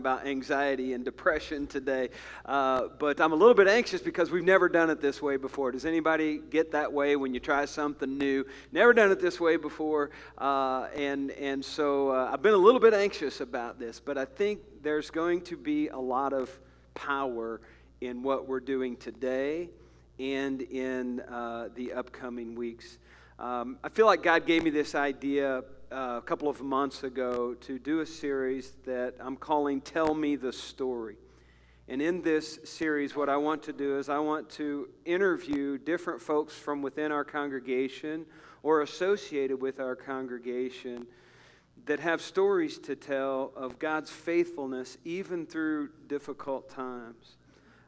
about anxiety and depression today, uh, but I'm a little bit anxious because we've never done it this way before. Does anybody get that way when you try something new? Never done it this way before, uh, and and so uh, I've been a little bit anxious about this, but I think there's going to be a lot of power in what we're doing today and in uh, the upcoming weeks. Um, I feel like God gave me this idea a couple of months ago to do a series that I'm calling Tell Me the Story. And in this series, what I want to do is I want to interview different folks from within our congregation or associated with our congregation that have stories to tell of God's faithfulness even through difficult times.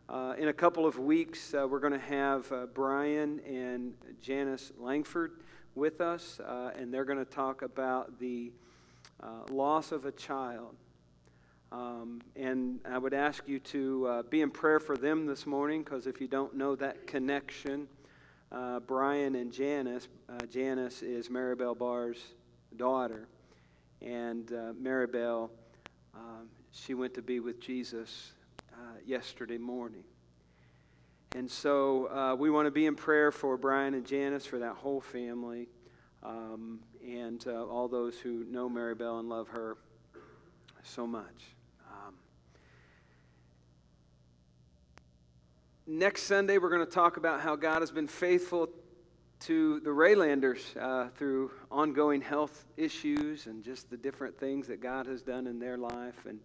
Uh, in a couple of weeks, uh, we're going to have uh, Brian and Janice Langford with us, uh, and they're going to talk about the uh, loss of a child. Um, and I would ask you to uh, be in prayer for them this morning because if you don't know that connection, uh, Brian and Janice, uh, Janice is Maribel Barr's daughter. And uh, Maribel, um, she went to be with Jesus yesterday morning. And so uh, we want to be in prayer for Brian and Janice, for that whole family, um, and uh, all those who know Maribel and love her so much. Um, next Sunday, we're going to talk about how God has been faithful to the Raylanders uh, through ongoing health issues and just the different things that God has done in their life. And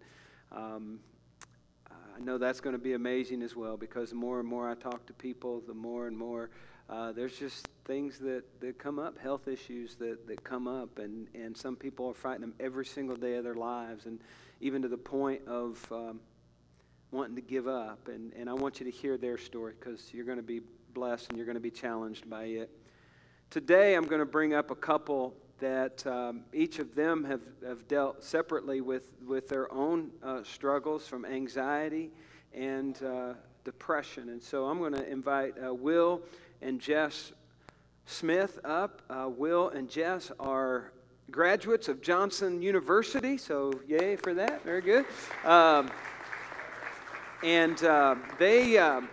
um, I know that's going to be amazing as well because the more and more I talk to people, the more and more uh, there's just things that, that come up, health issues that, that come up, and, and some people are fighting them every single day of their lives, and even to the point of um, wanting to give up. And, and I want you to hear their story because you're going to be blessed and you're going to be challenged by it. Today, I'm going to bring up a couple that um, each of them have, have dealt separately with, with their own uh, struggles from anxiety and uh, depression. And so I'm going to invite uh, Will and Jess Smith up. Uh, Will and Jess are graduates of Johnson University, so yay for that. Very good. Um, and uh, they, um,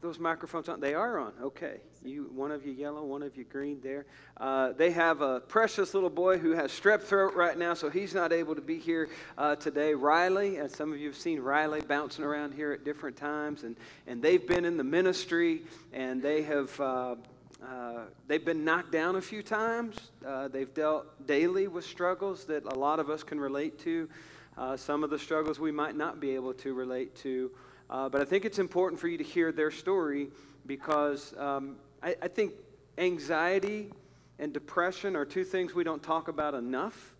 those microphones on? They are on. Okay. You, one of you yellow, one of you green there. Uh, they have a precious little boy who has strep throat right now, so he's not able to be here uh, today. Riley, as some of you have seen Riley bouncing around here at different times, and, and they've been in the ministry, and they have. Uh, uh, they've been knocked down a few times. Uh, they've dealt daily with struggles that a lot of us can relate to. Uh, some of the struggles we might not be able to relate to. Uh, but I think it's important for you to hear their story because um, I, I think anxiety and depression are two things we don't talk about enough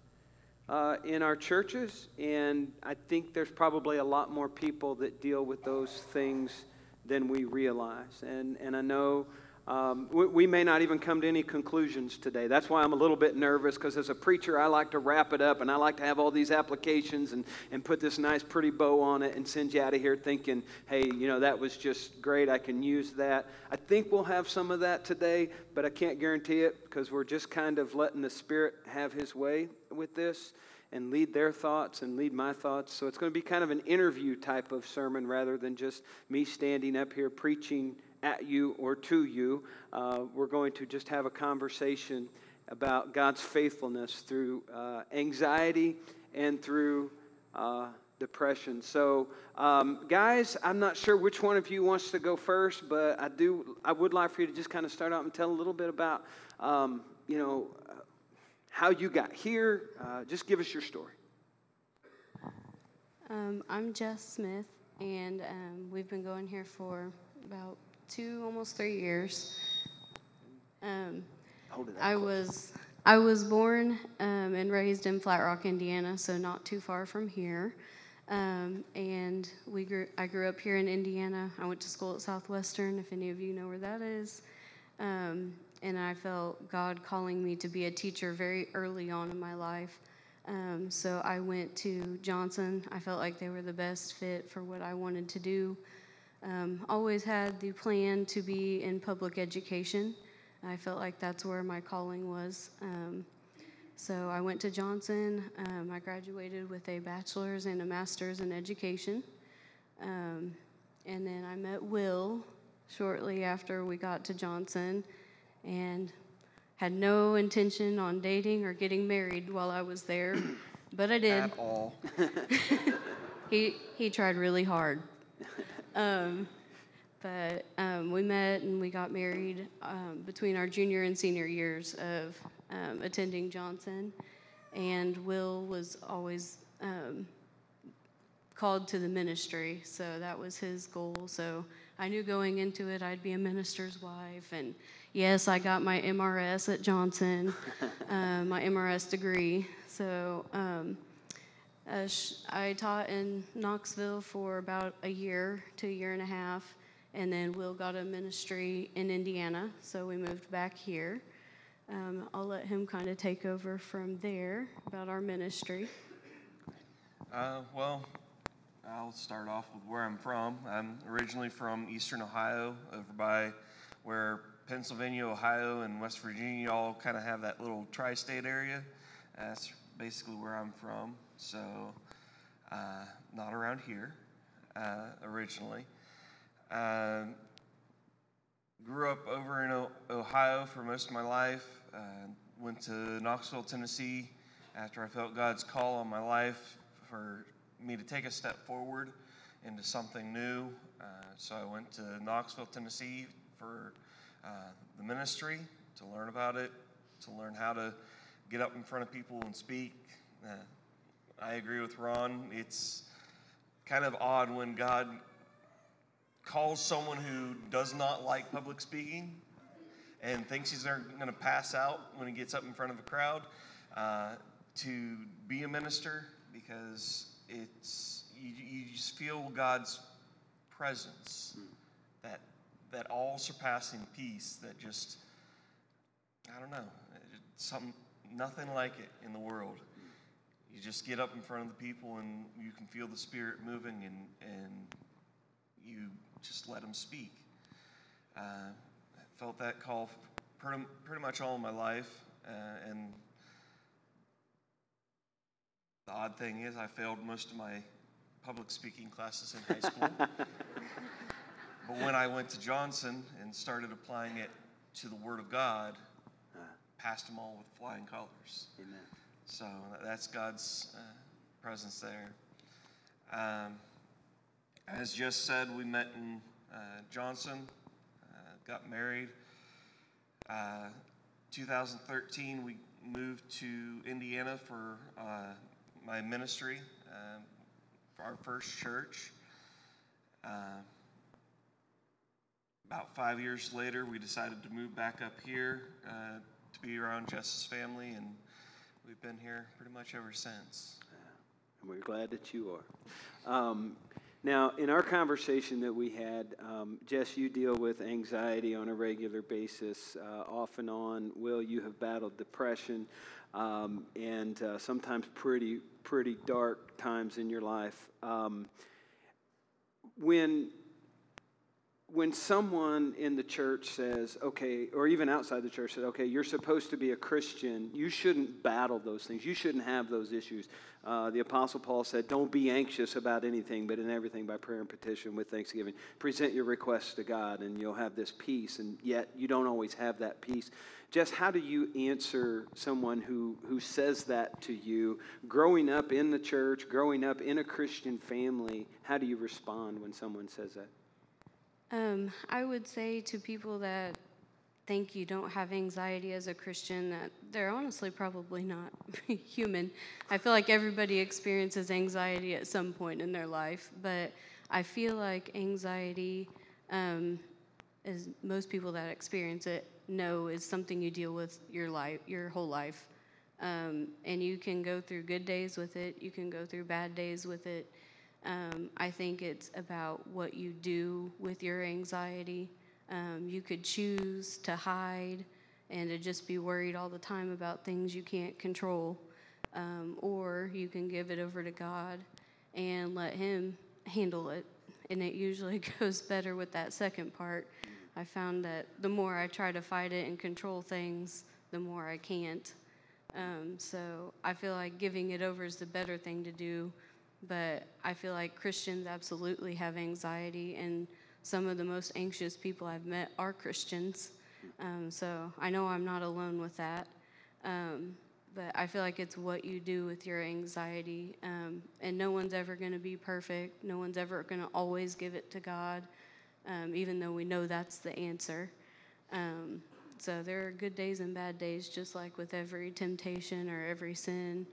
uh, in our churches. And I think there's probably a lot more people that deal with those things than we realize. And, and I know um, we, we, may not even come to any conclusions today. That's why I'm a little bit nervous because as a preacher, I like to wrap it up and I like to have all these applications and, and put this nice, pretty bow on it and send you out of here thinking, hey, you know, that was just great. I can use that. I think we'll have some of that today, but I can't guarantee it because we're just kind of letting the Spirit have His way with this and lead their thoughts and lead my thoughts. So it's going to be kind of an interview type of sermon rather than just me standing up here preaching at you or to you. Uh, we're going to just have a conversation about God's faithfulness through uh, anxiety and through uh, depression. So, um, guys, I'm not sure which one of you wants to go first, but I do. I would like for you to just kind of start out and tell a little bit about, um, you know, how you got here. Uh, just give us your story. Um, I'm Jess Smith, and um, we've been going here for about two, almost three years. Um, I was I was born um, and raised in Flat Rock, Indiana, so not too far from here. Um, and we grew. I grew up here in Indiana. I went to school at Southwestern. If any of you know where that is. Um, and I felt God calling me to be a teacher very early on in my life. Um, so I went to Johnson. I felt like they were the best fit for what I wanted to do. Um, always had the plan to be in public education. I felt like that's where my calling was. Um, So I went to Johnson. Um, I graduated with a bachelor's and a master's in education. Um, and then I met Will shortly after we got to Johnson and had no intention on dating or getting married while I was there, but I did. At all. he he tried really hard. Um, but um, we met and we got married um, between our junior and senior years of um, attending Johnson, and Will was always um, called to the ministry, so that was his goal. So I knew going into it I'd be a minister's wife, and yes, I got my MRS at Johnson, uh, my MRS degree. So. Uh, I taught in Knoxville for about a year to a year and a half, and then Will got a ministry in Indiana, so we moved back here. Um, I'll let him kind of take over from there about our ministry. Uh, well, I'll start off with where I'm from. I'm originally from Eastern Ohio, over by where Pennsylvania, Ohio, and West Virginia all kind of have that little tri state area. That's basically where I'm from. So, uh, not around here uh, originally. Uh, grew up over in o- Ohio for most of my life. Uh, went to Knoxville, Tennessee after I felt God's call on my life for me to take a step forward into something new. Uh, so I went to Knoxville, Tennessee for uh, the ministry to learn about it, to learn how to get up in front of people and speak. Uh, I agree with Ron. It's kind of odd when God calls someone who does not like public speaking and thinks he's going to pass out when he gets up in front of a crowd uh, to be a minister because it's you, you just feel God's presence, that that all surpassing peace that just I don't know, some nothing like it in the world. You just get up in front of the people and you can feel the spirit moving and and you just let them speak. Uh, I felt that call pretty, pretty much all of my life, uh, and the odd thing is, I failed most of my public speaking classes in high school. but when I went to Johnson and started applying it to the Word of God, passed them all with flying colors. Amen. So that's God's uh, presence there. Um, as Jess said, we met in uh, Johnson, uh, got married. Uh, 2013, we moved to Indiana for uh, my ministry, um, for our first church. Uh, about five years later, we decided to move back up here to be around Jess's family, and we've been here pretty much ever since. And we're glad that you are. Um, now, in our conversation that we had, um, Jess, you deal with anxiety on a regular basis, uh, off and on. Will, you have battled depression um, and uh, sometimes pretty, pretty dark times in your life. Um, when when someone in the church says, okay, or even outside the church says, okay, you're supposed to be a Christian, you shouldn't battle those things. You shouldn't have those issues. Uh, the Apostle Paul said, don't be anxious about anything, but in everything by prayer and petition with thanksgiving. Present your requests to God, and you'll have this peace, and yet you don't always have that peace. Jess, how do you answer someone who, who says that to you? Growing up in the church, growing up in a Christian family, how do you respond when someone says that? Um, I would say to people that think you don't have anxiety as a Christian that they're honestly probably not human. I feel like everybody experiences anxiety at some point in their life, but I feel like anxiety, um, as most people that experience it know, is something you deal with your life, your whole life. Um, and you can go through good days with it, you can go through bad days with it. Um, I think it's about what you do with your anxiety. Um, you could choose to hide and to just be worried all the time about things you can't control, um, or you can give it over to God and let Him handle it. And it usually goes better with that second part. I found that the more I try to fight it and control things, the more I can't. Um, so I feel like giving it over is the better thing to do. But I feel like Christians absolutely have anxiety, and some of the most anxious people I've met are Christians. Um, so I know I'm not alone with that. Um, but I feel like it's what you do with your anxiety. Um, and no one's ever going to be perfect. No one's ever going to always give it to God, um, even though we know that's the answer. Um, so there are good days and bad days, just like with every temptation or every sin.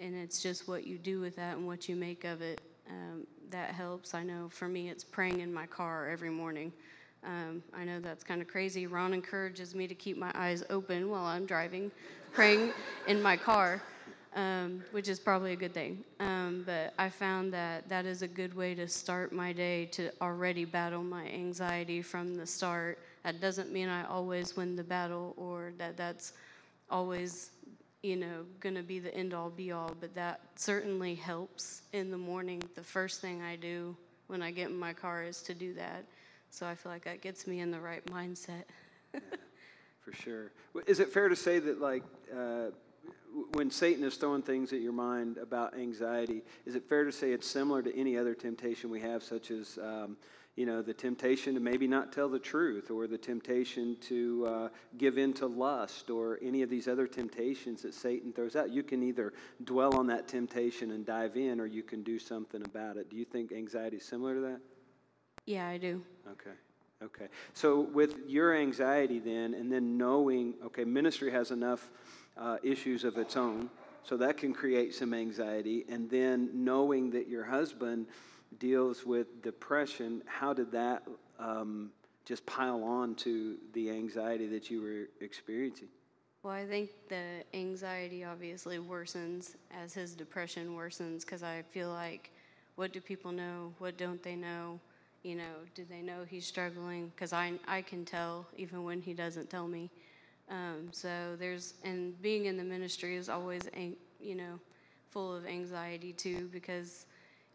And it's just what you do with that and what you make of it um, that helps. I know for me, it's praying in my car every morning. Um, I know that's kind of crazy. Ron encourages me to keep my eyes open while I'm driving, praying in my car, um, which is probably a good thing. Um, but I found that that is a good way to start my day to already battle my anxiety from the start. That doesn't mean I always win the battle or that that's always you know, going to be the end all be all, but that certainly helps in the morning. The first thing I do when I get in my car is to do that. So I feel like that gets me in the right mindset. yeah, for sure. Is it fair to say that, like, uh, when Satan is throwing things at your mind about anxiety, is it fair to say it's similar to any other temptation we have, such as um, you know, the temptation to maybe not tell the truth, or the temptation to uh, give in to lust, or any of these other temptations that Satan throws out. You can either dwell on that temptation and dive in, or you can do something about it. Do you think anxiety is similar to that? Yeah, I do. Okay. Okay. So, with your anxiety, then, and then knowing, okay, ministry has enough uh, issues of its own, so that can create some anxiety, and then knowing that your husband deals with depression, how did that um, just pile on to the anxiety that you were experiencing? Well, I think the anxiety obviously worsens as his depression worsens because I feel like what do people know? What don't they know? You know, do they know he's struggling? Because I, I can tell even when he doesn't tell me. Um, so there's, and being in the ministry is always, you know, full of anxiety too because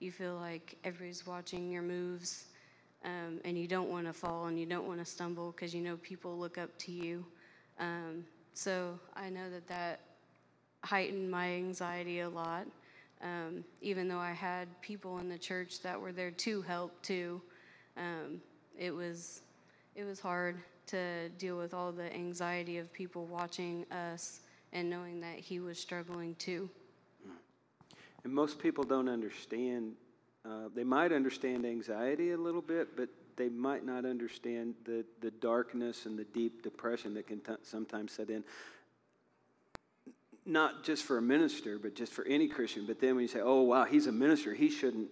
you feel like everybody's watching your moves um, and you don't want to fall and you don't want to stumble because you know people look up to you. Um, so I know that that heightened my anxiety a lot. Um, even though I had people in the church that were there to help too, um, it was it was hard to deal with all the anxiety of people watching us and knowing that he was struggling too. And most people don't understand. Uh, they might understand anxiety a little bit, but they might not understand the, the darkness and the deep depression that can t- sometimes set in. Not just for a minister, but just for any Christian. But then when you say, "Oh, wow, he's a minister. He shouldn't.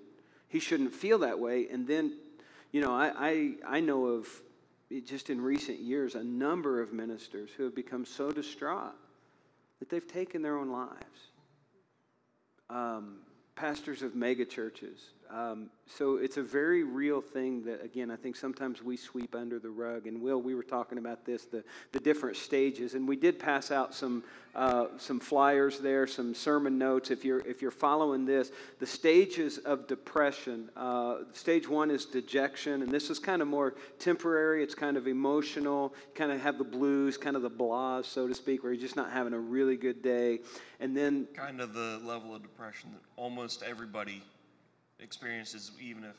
He shouldn't feel that way." And then, you know, I I, I know of just in recent years a number of ministers who have become so distraught that they've taken their own lives um, pastors of mega churches. Um, so it's a very real thing that, again, I think sometimes we sweep under the rug. And Will, we were talking about this, the, the different stages. And we did pass out some, uh, some flyers there, some sermon notes. If you're, if you're following this, the stages of depression. Uh, stage one is dejection. And this is kind of more temporary, it's kind of emotional. Kind of have the blues, kind of the blahs, so to speak, where you're just not having a really good day. And then. Kind of the level of depression that almost everybody experiences, even if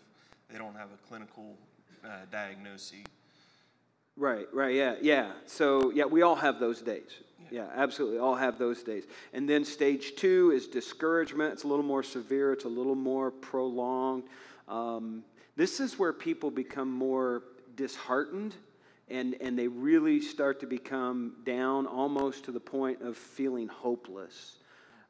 they don't have a clinical uh, diagnosis. Right, right, yeah, yeah. So, yeah, we all have those days. Yeah. yeah, absolutely. All have those days. And then stage two is discouragement. It's a little more severe, it's a little more prolonged. Um, this is where people become more disheartened and, and they really start to become down almost to the point of feeling hopeless.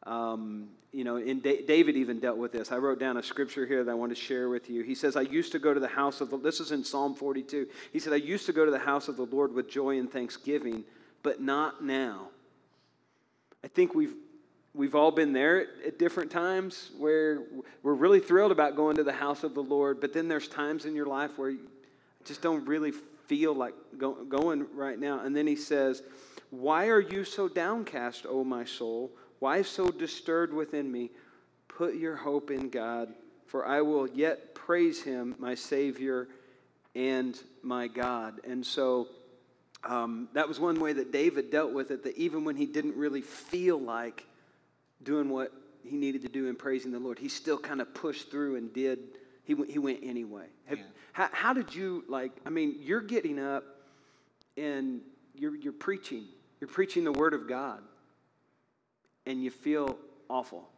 Um, you know, and David even dealt with this. I wrote down a scripture here that I want to share with you. He says, I used to go to the house of the, this is in Psalm 42. He said, I used to go to the house of the Lord with joy and thanksgiving, but not now. I think we've, we've all been there at, at different times where we're really thrilled about going to the house of the Lord, but then there's times in your life where you just don't really feel like go, going right now. And then he says, Why are you so downcast, O my soul? Why so disturbed within me? Put your hope in God, for I will yet praise him, my Savior and my God. And so um, that was one way that David dealt with it, that even when he didn't really feel like doing what he needed to do in praising the Lord, he still kind of pushed through and did, he, he went anyway. Have, yeah. how, how did you, like, I mean, you're getting up and you're, you're preaching, you're preaching the Word of God, and you feel awful.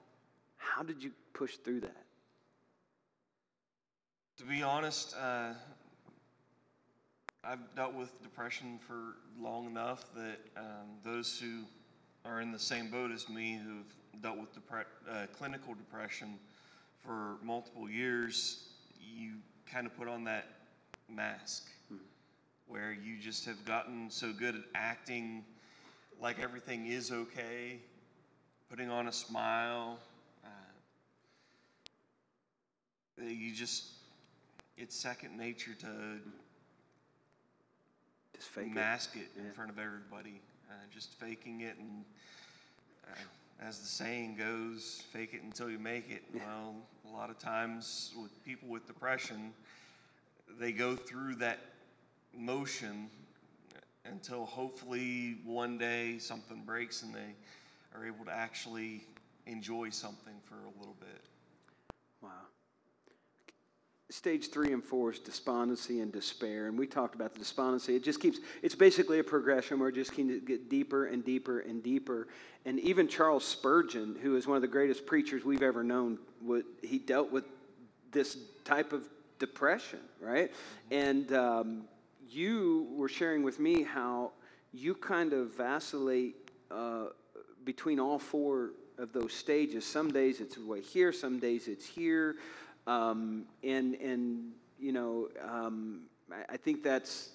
How did you push through that? To be honest, uh, I've dealt with depression for long enough that um, those who are in the same boat as me who've dealt with depre- uh, clinical depression for multiple years, you kind of put on that mask hmm. where you just have gotten so good at acting like everything is okay, putting on a smile. Uh, you just, it's second nature to just fake mask it, it in yeah. front of everybody, uh, just faking it, and uh, as the saying goes, "Fake it until you make it." Yeah. Well, a lot of times with people with depression, they go through that motion until hopefully one day something breaks and they are able to actually enjoy something for a little bit. Wow stage three and four is despondency and despair. And we talked about the despondency. It just keeps, it's basically a progression where it just can get deeper and deeper and deeper. And even Charles Spurgeon, who is one of the greatest preachers we've ever known, would, he dealt with this type of depression, right? And um, you were sharing with me how you kind of vacillate uh, between all four of those stages. Some days it's way here, some days it's here. Um, and, and, you know, um, I, I, think that's,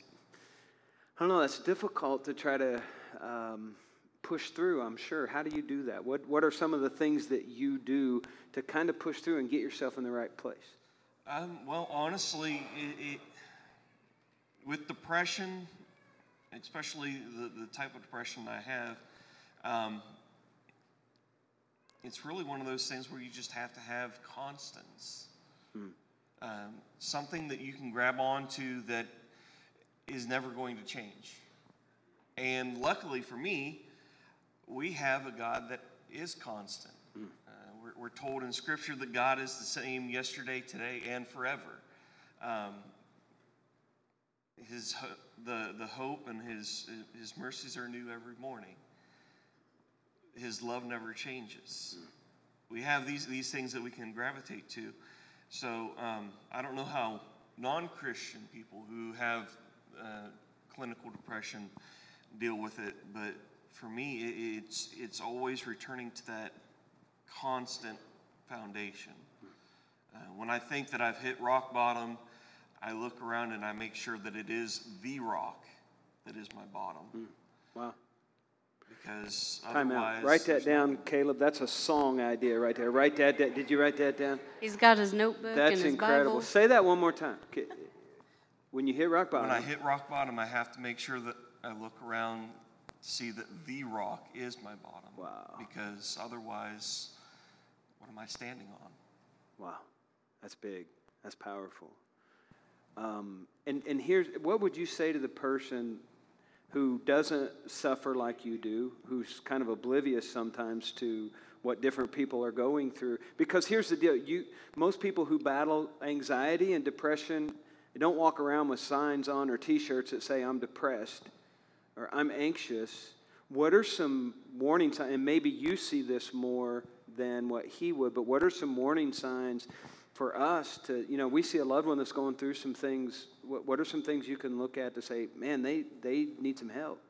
I don't know, that's difficult to try to um, push through, I'm sure. How do you do that? What, what are some of the things that you do to kind of push through and get yourself in the right place? Um, well, honestly, it, it, with depression, especially the, the type of depression I have, um, it's really one of those things where you just have to have constants. Hmm. Um, something that you can grab onto that is never going to change. And luckily for me, we have a God that is constant. Hmm. Uh, we're, we're, told in Scripture that God is the same yesterday, today, and forever. Um, his the the hope and his his mercies are new every morning. His love never changes. We have these these things that we can gravitate to. So um, I don't know how non Christian people who have uh, clinical depression deal with it, but for me, it's, it's always returning to that constant foundation. Uh, when I think that I've hit rock bottom, I look around and I make sure that it is the rock that is my bottom. Mm. Wow because Time out. Write that down, Caleb. That's a song idea right there. Write that down. Did you write that down? He's got his notebook That's and his incredible. Bible. Say that one more time. When you hit rock bottom. When I hit rock bottom, I have to make sure that I look around to see that the rock is my bottom. Wow. Because otherwise, what am I standing on? Wow. That's big. That's powerful. Um, and, and here's what would you say to the person who doesn't suffer like you do, who's kind of oblivious sometimes to what different people are going through. Because here's the deal you, most people who battle anxiety and depression don't walk around with signs on or t shirts that say, I'm depressed or I'm anxious. What are some warning signs? And maybe you see this more than what he would, but what are some warning signs for us to, you know, we see a loved one that's going through some things. What, what are some things you can look at to say, man, they, they need some help?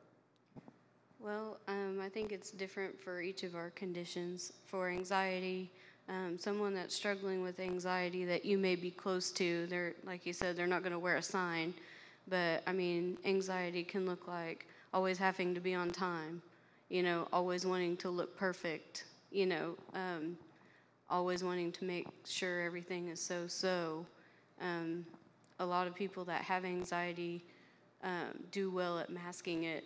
Well, um, I think it's different for each of our conditions. For anxiety, um, someone that's struggling with anxiety that you may be close to, they're like you said, they're not going to wear a sign. But I mean, anxiety can look like always having to be on time, you know, always wanting to look perfect, you know, um, always wanting to make sure everything is so so. Um, a lot of people that have anxiety um, do well at masking it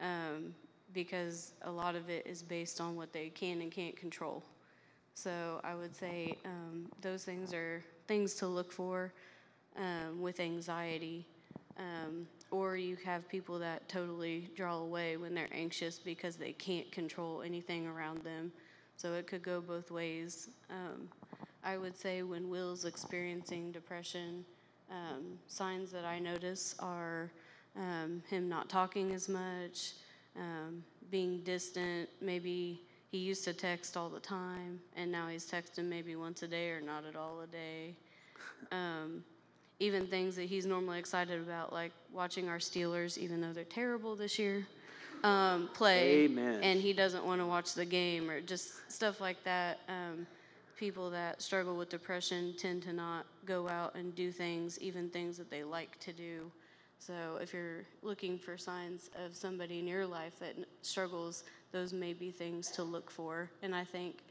um, because a lot of it is based on what they can and can't control. So I would say um, those things are things to look for um, with anxiety. Um, or you have people that totally draw away when they're anxious because they can't control anything around them. So it could go both ways. Um, I would say when Will's experiencing depression, um, signs that I notice are um, him not talking as much, um, being distant. Maybe he used to text all the time, and now he's texting maybe once a day or not at all a day. Um, even things that he's normally excited about, like watching our Steelers, even though they're terrible this year, um, play. Amen. And he doesn't want to watch the game, or just stuff like that. Um, people that struggle with depression tend to not go out and do things, even things that they like to do. So if you're looking for signs of somebody in your life that struggles, those may be things to look for. And I think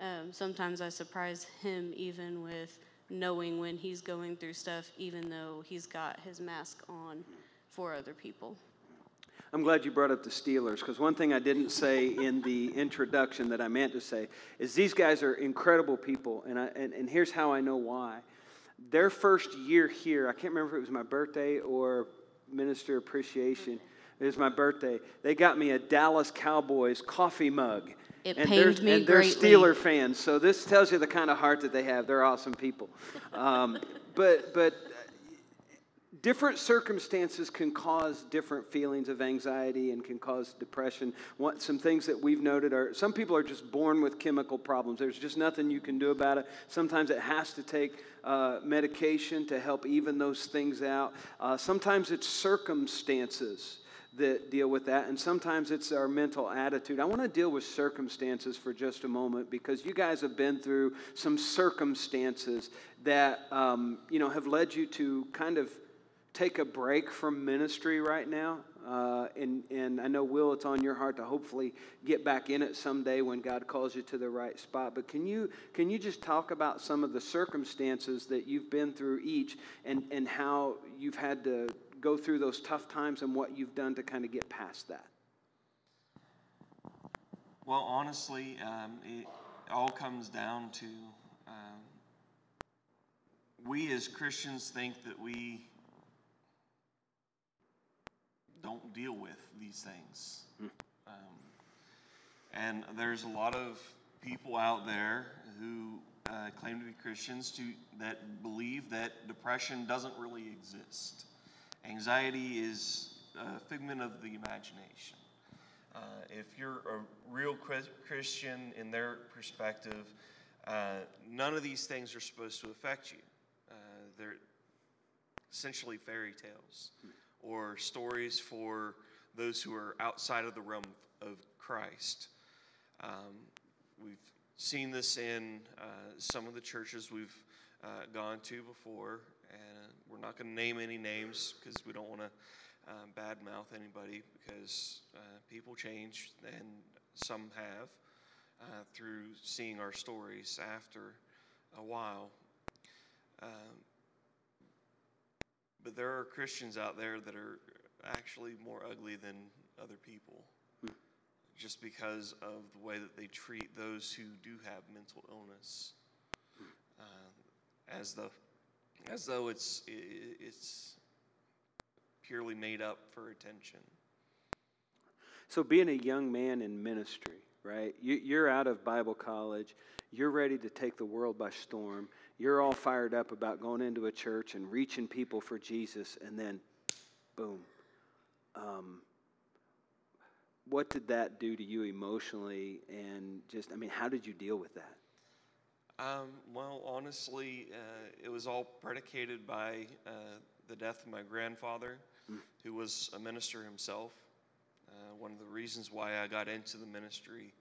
um, sometimes I surprise him even with knowing when he's going through stuff, even though he's got his mask on for other people. I'm glad you brought up the Steelers because one thing I didn't say in the introduction that I meant to say is these guys are incredible people, and, I, and, and here's how I know why. Their first year here, I can't remember if it was my birthday or minister appreciation. It was my birthday. They got me a Dallas Cowboys coffee mug. It and pained they're, me and they're greatly. Steeler fans, so this tells you the kind of heart that they have. They're awesome people. Um, but but different circumstances can cause different feelings of anxiety and can cause depression. What, some things that we've noted are some people are just born with chemical problems. There's just nothing you can do about it. Sometimes it has to take uh, medication to help even those things out. Uh, sometimes it's circumstances that deal with that, and sometimes it's our mental attitude. I want to deal with circumstances for just a moment because you guys have been through some circumstances that um, you know have led you to kind of take a break from ministry right now. Uh, and, and I know, Will, it's on your heart to hopefully get back in it someday when God calls you to the right spot. But can you, can you just talk about some of the circumstances that you've been through each and, and how you've had to go through those tough times and what you've done to kind of get past that? Well, honestly, um, it all comes down to um, we as Christians think that we don't deal with these things. Um, and there's a lot of people out there who uh, claim to be Christians to, that believe that depression doesn't really exist. Anxiety is a figment of the imagination. Uh, if you're a real Christian in their perspective, uh, none of these things are supposed to affect you. Uh, they're essentially fairy tales or stories for those who are outside of the realm of Christ. Um, we've seen this in uh, some of the churches we've uh, gone to before, and we're not going to name any names because we don't want to um, badmouth anybody because uh, people change, and some have uh, through seeing our stories after a while. Um, but there are Christians out there that are actually more ugly than other people hmm. just because of the way that they treat those who do have mental illness. Hmm. Uh, as though, as though it's, it's purely made up for attention. So, being a young man in ministry, right? You, are out of Bible college. You're ready to take the world by storm you're all fired up about going into a church and reaching people for Jesus, and then boom. Um, what did that do to you emotionally? And just, I mean, how did you deal with that? Um, well, honestly, uh, it was all predicated by uh, the death of my grandfather, mm. who was a minister himself. Uh, one of the reasons why I got into the ministry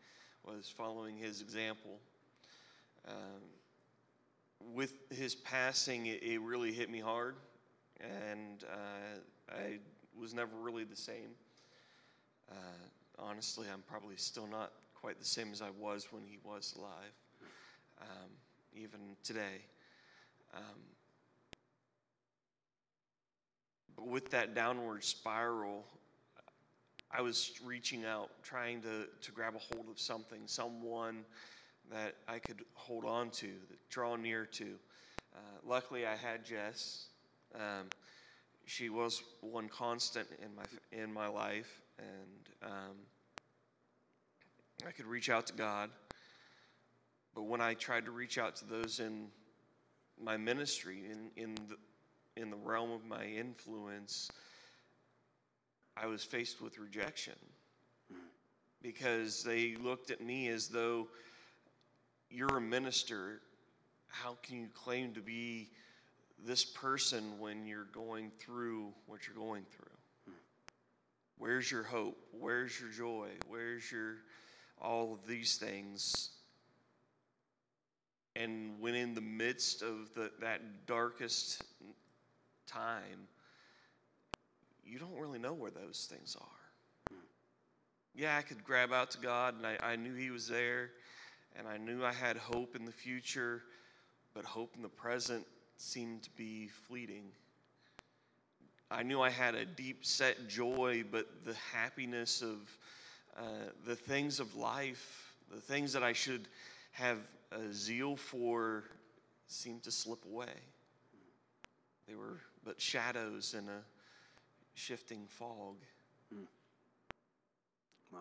was following his example. Um, with his passing, it, it, really hit me hard, and uh, I was never really the same. Uh, honestly, I'm probably still not quite the same as I was when he was alive, um, even today. Um, but with that downward spiral, I was reaching out, trying to, to grab a hold of something, someone that I could hold on to, that draw near to. Uh, luckily, I had Jess. Um, she was one constant in my in my life, and um, I could reach out to God. But when I tried to reach out to those in my ministry, in in the in the realm of my influence, I was faced with rejection because they looked at me as though you're a minister. How can you claim to be this person when you're going through what you're going through? Where's your hope? Where's your joy? Where's your all of these things? And when in the midst of the, that darkest time, you don't really know where those things are. Yeah, I could grab out to God and I, I knew He was there and I knew I had hope in the future, but hope in the present seemed to be fleeting. I knew I had a deep set joy, but the happiness of uh, the things of life, the things that I should have a zeal for, seemed to slip away. They were but shadows in a shifting fog. Mm. Wow.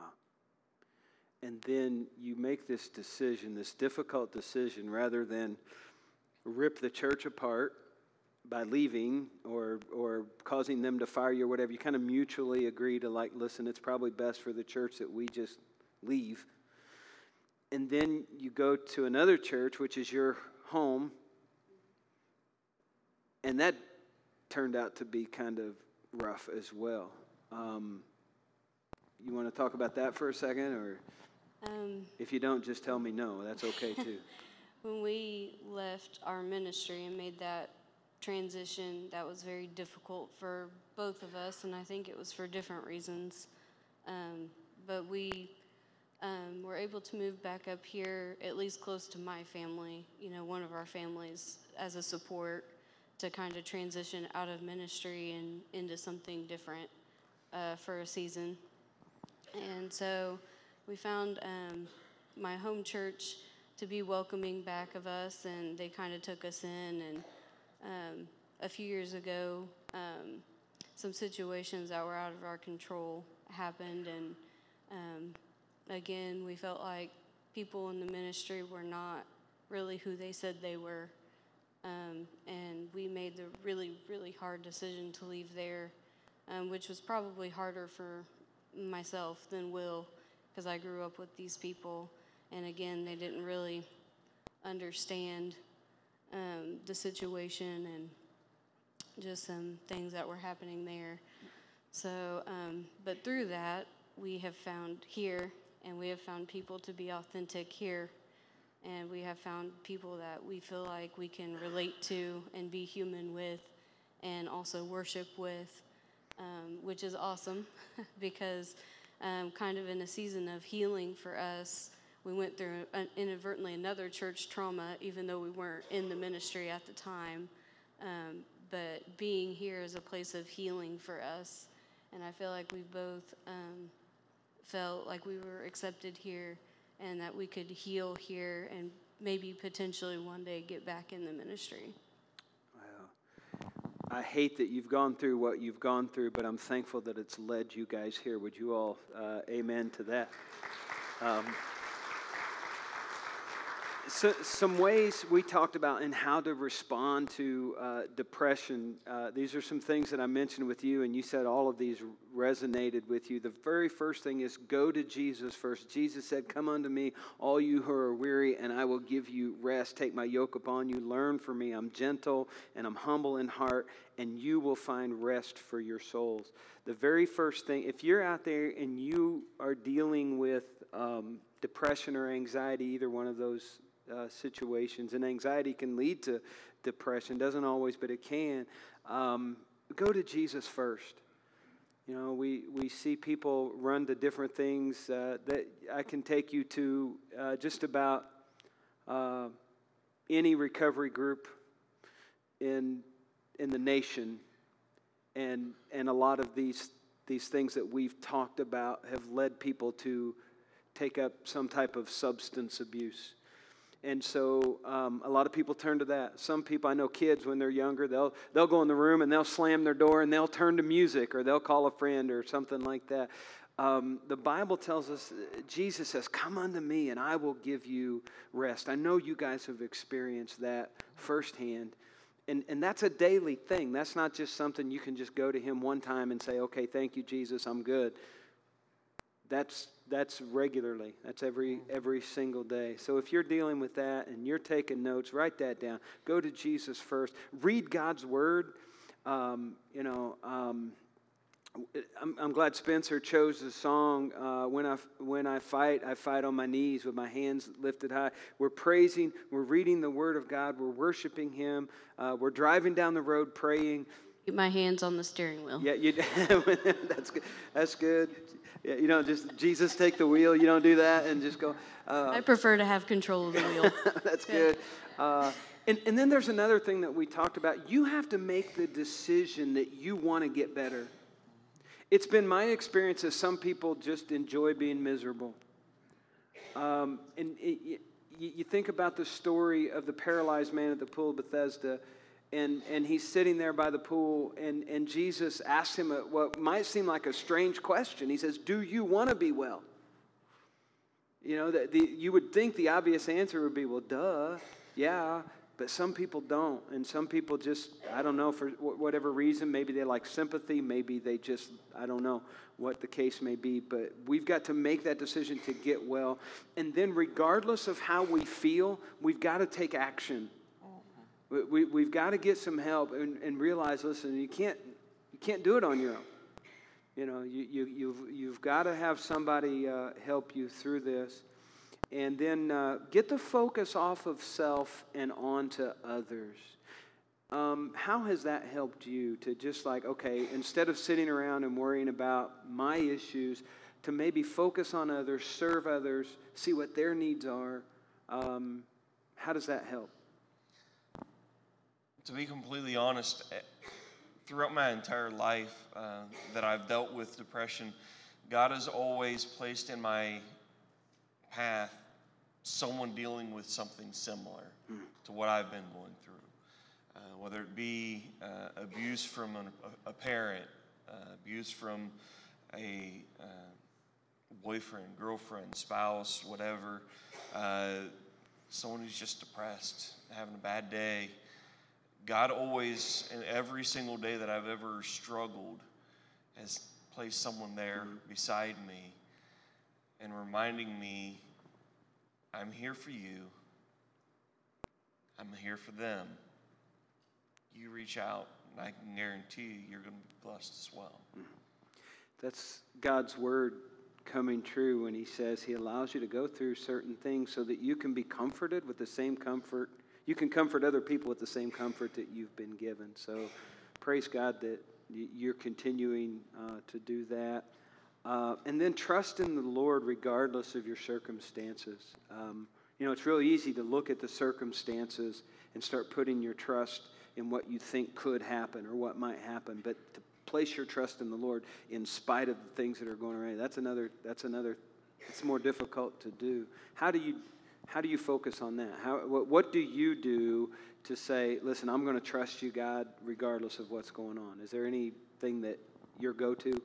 And then you make this decision, this difficult decision, rather than rip the church apart by leaving or or causing them to fire you or whatever. You kind of mutually agree to like, listen, it's probably best for the church that we just leave. And then you go to another church, which is your home, and that turned out to be kind of rough as well. Um, you want to talk about that for a second, or um, if you don't, just tell me no. That's okay too. when we left our ministry and made that transition, that was very difficult for both of us, and I think it was for different reasons. Um, but we um, were able to move back up here, at least close to my family, you know, one of our families, as a support to kind of transition out of ministry and into something different uh, for a season. And so we found um, my home church to be welcoming back of us, and they kind of took us in. And um, a few years ago, um, some situations that were out of our control happened, and um, again, we felt like people in the ministry were not really who they said they were. Um, and we made the really, really hard decision to leave there, um, which was probably harder for myself than Will because I grew up with these people. And again, they didn't really understand um, the situation and just some things that were happening there. So, um, but through that, we have found here, and we have found people to be authentic here and we have found people that we feel like we can relate to and be human with and also worship with, um, which is awesome because, um, kind of in a season of healing for us, we went through an, inadvertently another church trauma, even though we weren't in the ministry at the time. Um, but being here is a place of healing for us. And I feel like we both um, felt like we were accepted here and that we could heal here and maybe potentially one day get back in the ministry. I hate that you've gone through what you've gone through, but I'm thankful that it's led you guys here. Would you all uh, amen to that? Um, so, some ways we talked about and how to respond to uh, depression. Uh, these are some things that I mentioned with you, and you said all of these resonated with you. The very first thing is go to Jesus first. Jesus said, Come unto me, all you who are weary, and I will give you rest. Take my yoke upon you. Learn from me. I'm gentle and I'm humble in heart, and you will find rest for your souls. The very first thing, if you're out there and you are dealing with um, depression or anxiety, either one of those uh, situations, and anxiety can lead to depression. Doesn't always, but it can. Um, go to Jesus first. You know, we, we see people run to different things uh, that I can take you to uh, just about uh, any recovery group in, in the nation. And, and a lot of these, these things that we've talked about have led people to take up some type of substance abuse. And so um, a lot of people turn to that. Some people, I know kids when they're younger, they'll, they'll go in the room and they'll slam their door and they'll turn to music or they'll call a friend or something like that. Um, the Bible tells us, Jesus says, Come unto me and I will give you rest. I know you guys have experienced that firsthand. And, and that's a daily thing. That's not just something you can just go to Him one time and say, Okay, thank you, Jesus, I'm good. That's that's regularly. That's every every single day. So if you're dealing with that and you're taking notes, write that down. Go to Jesus first. Read God's word. Um, you know, um, I'm, I'm, glad Spencer chose the song. Uh, when I when I fight, I fight on my knees with my hands lifted high. We're praising. We're reading the Word of God. We're worshiping Him. Uh, we're driving down the road praying. Keep my hands on the steering wheel. Yeah, you, that's good. That's good. Yeah, you don't just Jesus take the wheel. You don't do that and just go. Uh, I prefer to have control of the wheel. that's good. Uh, and, and then there's another thing that we talked about. You have to make the decision that you want to get better. It's been my experience that some people just enjoy being miserable. Um, and it, it, you think about the story of the paralyzed man at the pool of Bethesda and, and he's sitting there by the pool, and, and Jesus asks him a, what might seem like a strange question. He says, Do you want to be well? You know, the, the, you would think the obvious answer would be, Well, duh, yeah, but some people don't. And some people just, I don't know, for whatever reason, maybe they like sympathy, maybe they just, I don't know what the case may be, but we've got to make that decision to get well. And then, regardless of how we feel, we've got to take action. We, we, have got to get some help and, and realize, listen, you can't, you can't do it on your own. You know, you, you, you've, you've got to have somebody uh, help you through this. And then uh, get the focus off of self and onto others. Um, how has that helped you to just like, okay, instead of sitting around and worrying about my issues, to maybe focus on others, serve others, see what their needs are? Um, how does that help? To be completely honest, eh, throughout my entire life uh, that I've dealt with depression, God has always placed in my path someone dealing with something similar mm. to what I've been going through. Uh, whether it be uh, abuse from an, a, a, parent, uh, abuse from a uh, boyfriend, girlfriend, spouse, whatever, uh, someone who's just depressed, having a bad day. God always, in every single day that I've ever struggled, has placed someone there beside me and reminding me, I'm here for you. I'm here for them. You reach out, and I can guarantee you, you're going to be blessed as well. That's God's word coming true when He says He allows you to go through certain things so that you can be comforted with the same comfort you can comfort other people with the same comfort that you've been given. So praise God that you're continuing uh, to do that. Uh, and then trust in the Lord regardless of your circumstances. Um, you know, it's real easy to look at the circumstances and start putting your trust in what you think could happen or what might happen. But to place your trust in the Lord in spite of the things that are going on, that's another, that's another, it's more difficult to do. How do you how do you focus on that? How, what, what do you do to say, listen, I'm going to trust you, God, regardless of what's going on? Is there anything that your go to?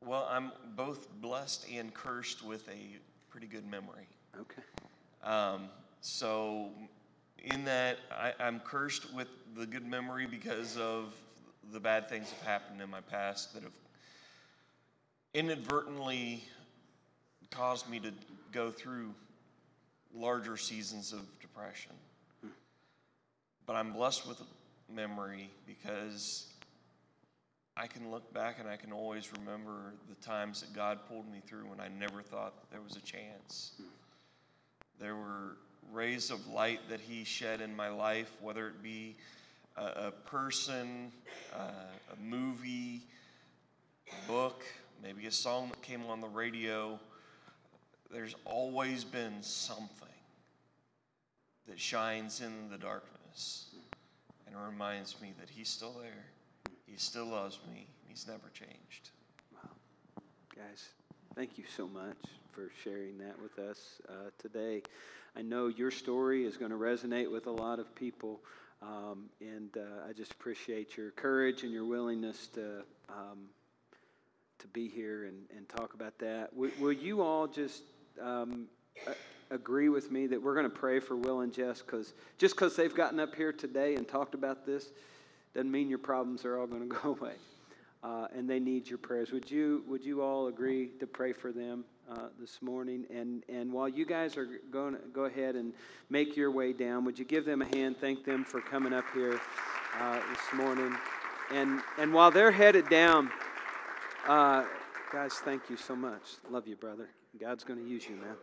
Well, I'm both blessed and cursed with a pretty good memory. Okay. Um, so, in that, I, I'm cursed with the good memory because of the bad things that have happened in my past that have inadvertently caused me to go through larger seasons of depression. But I'm blessed with memory because I can look back and I can always remember the times that God pulled me through when I never thought there was a chance. There were rays of light that He shed in my life, whether it be a, a person, uh, a movie, a book, maybe a song that came on the radio there's always been something that shines in the darkness and reminds me that He's still there. He still loves me. He's never changed. Wow. Guys, Thank you so much for sharing that with us uh, today. I know your story is going to resonate with a lot of people, um, and uh, I just appreciate your courage and your willingness to um, to be here and, and talk about that. W- will you all just um, agree with me that we're going to pray for Will and Jess because just because they've gotten up here today and talked about this doesn't mean your problems are all going to go away. Uh, and they need your prayers. Would you, would you all agree to pray for them uh, this morning? And, and while you guys are going to go ahead and make your way down, would you give them a hand? Thank them for coming up here uh, this morning. And, and while they're headed down, uh, guys, thank you so much. Love you, brother. God's going to use you, man.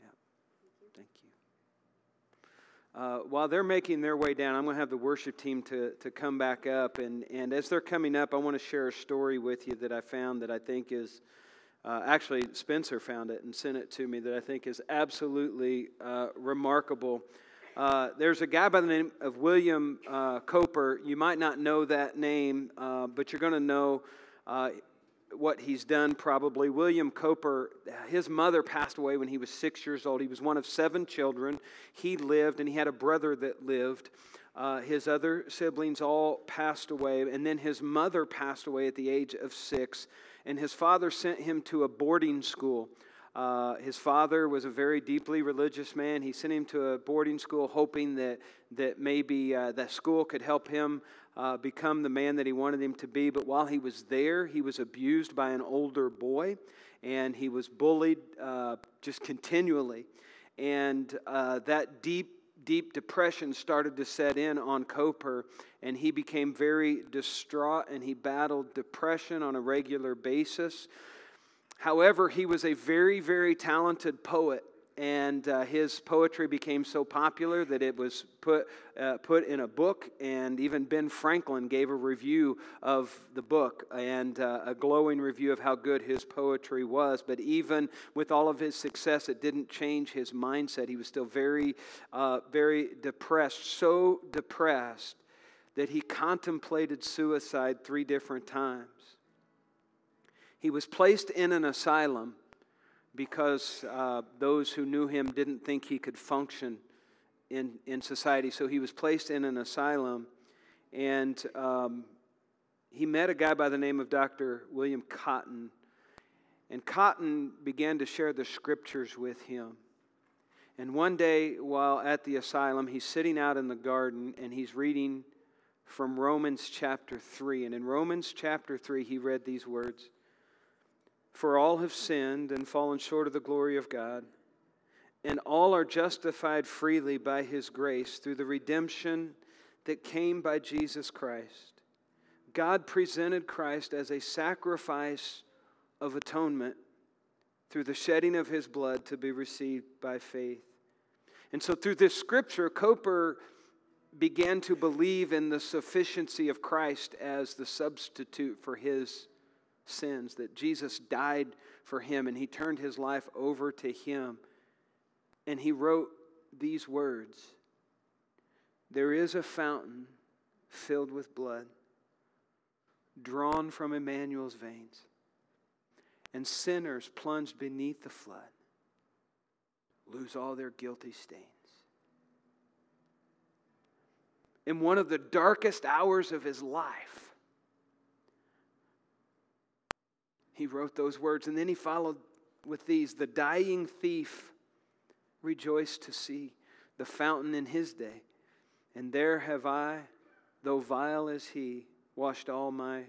Yeah. Thank you. Uh, while they're making their way down, I'm going to have the worship team to, to come back up. And, and as they're coming up, I want to share a story with you that I found that I think is uh, actually, Spencer found it and sent it to me that I think is absolutely uh, remarkable. Uh, there's a guy by the name of William uh, Cowper. You might not know that name, uh, but you're going to know what he's done probably. William Cowper, his mother passed away when he was six years old. He was one of seven children. He lived, and he had a brother that lived. Uh, his other siblings all passed away, and then his mother passed away at the age of six, and his father sent him to a boarding school. Uh, his father was a very deeply religious man. He sent him to a boarding school, hoping that, that maybe uh, that school could help him uh, become the man that he wanted him to be. But while he was there, he was abused by an older boy and he was bullied uh, just continually. And uh, that deep, deep depression started to set in on Cowper, and he became very distraught and he battled depression on a regular basis. However, he was a very, very talented poet and uh, his poetry became so popular that it was put, uh, put in a book, and even Ben Franklin gave a review of the book and uh, a glowing review of how good his poetry was. But even with all of his success, it didn't change his mindset. He was still very, uh, very depressed, so depressed that he contemplated suicide three different times. He was placed in an asylum because uh, those who knew him didn't think he could function in, in society. So he was placed in an asylum, and um, he met a guy by the name of Dr. William Cotton. And Cotton began to share the scriptures with him. And one day, while at the asylum, he's sitting out in the garden and he's reading from Romans chapter 3. And in Romans chapter 3, he read these words for all have sinned and fallen short of the glory of God, and all are justified freely by his grace through the redemption that came by Jesus Christ. God presented Christ as a sacrifice of atonement through the shedding of his blood to be received by faith. And so, through this scripture, Cowper began to believe in the sufficiency of Christ as the substitute for his sins, that Jesus died for him and he turned his life over to him. And he wrote these words There is a fountain filled with blood, drawn from Emmanuel's veins, and sinners plunged beneath the flood lose all their guilty stains. In one of the darkest hours of his life, he wrote those words. And then he followed with these The dying thief rejoiced to see the fountain in his day. And there have I, though vile as he, washed all my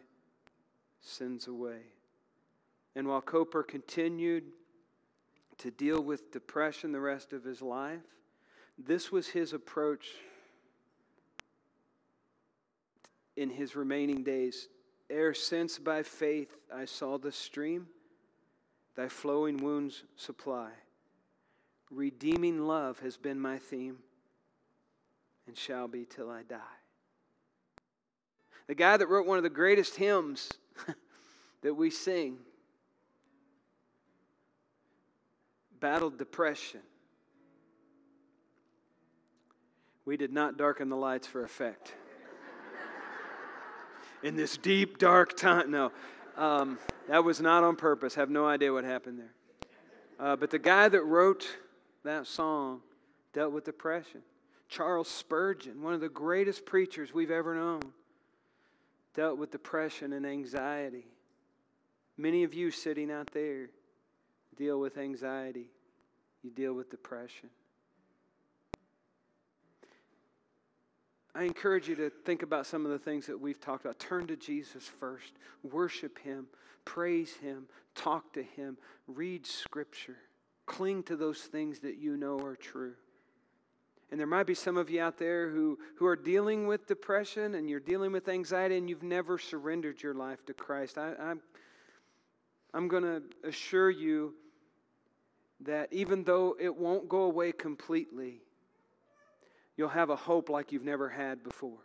sins away. And while Cowper continued to deal with depression the rest of his life, this was his approach in his remaining days ere since by faith I saw the stream, thy flowing wounds supply. Redeeming love has been my theme and shall be till I die. The guy that wrote one of the greatest hymns that we sing battled depression. We did not darken the lights for effect in this deep, dark time. No. Um, That was not on purpose. Have no idea what happened there. Uh, but the guy that wrote that song dealt with depression. Charles Spurgeon, one of the greatest preachers we've ever known, dealt with depression and anxiety. Many of you sitting out there deal with anxiety, you deal with depression. I encourage you to think about some of the things that we've talked about. Turn to Jesus first, worship Him, praise Him, talk to Him, read Scripture, cling to those things that you know are true. And there might be some of you out there who, who are dealing with depression and you're dealing with anxiety and you've never surrendered your life to Christ. I, I'm, I'm going to assure you that even though it won't go away completely, you'll have a hope like you've never had before.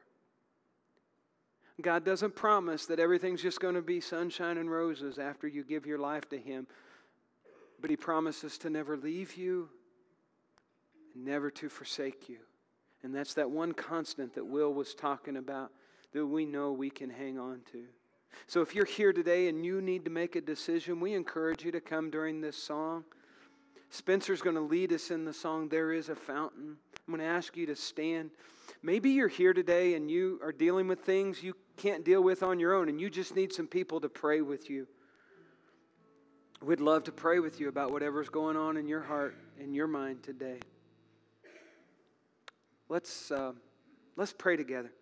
God doesn't promise that everything's just going to be sunshine and roses after you give your life to Him, but He promises to never leave you, never to forsake you. And that's that one constant that Will was talking about that we know we can hang on to. So if you're here today and you need to make a decision, we encourage you to come during this song. Spencer's going to lead us in the song, There is a Fountain. I'm going to ask you to stand. Maybe you're here today and you are dealing with things you can't deal with on your own, and you just need some people to pray with you. We'd love to pray with you about whatever's going on in your heart and your mind today. Let's, uh, let's pray together.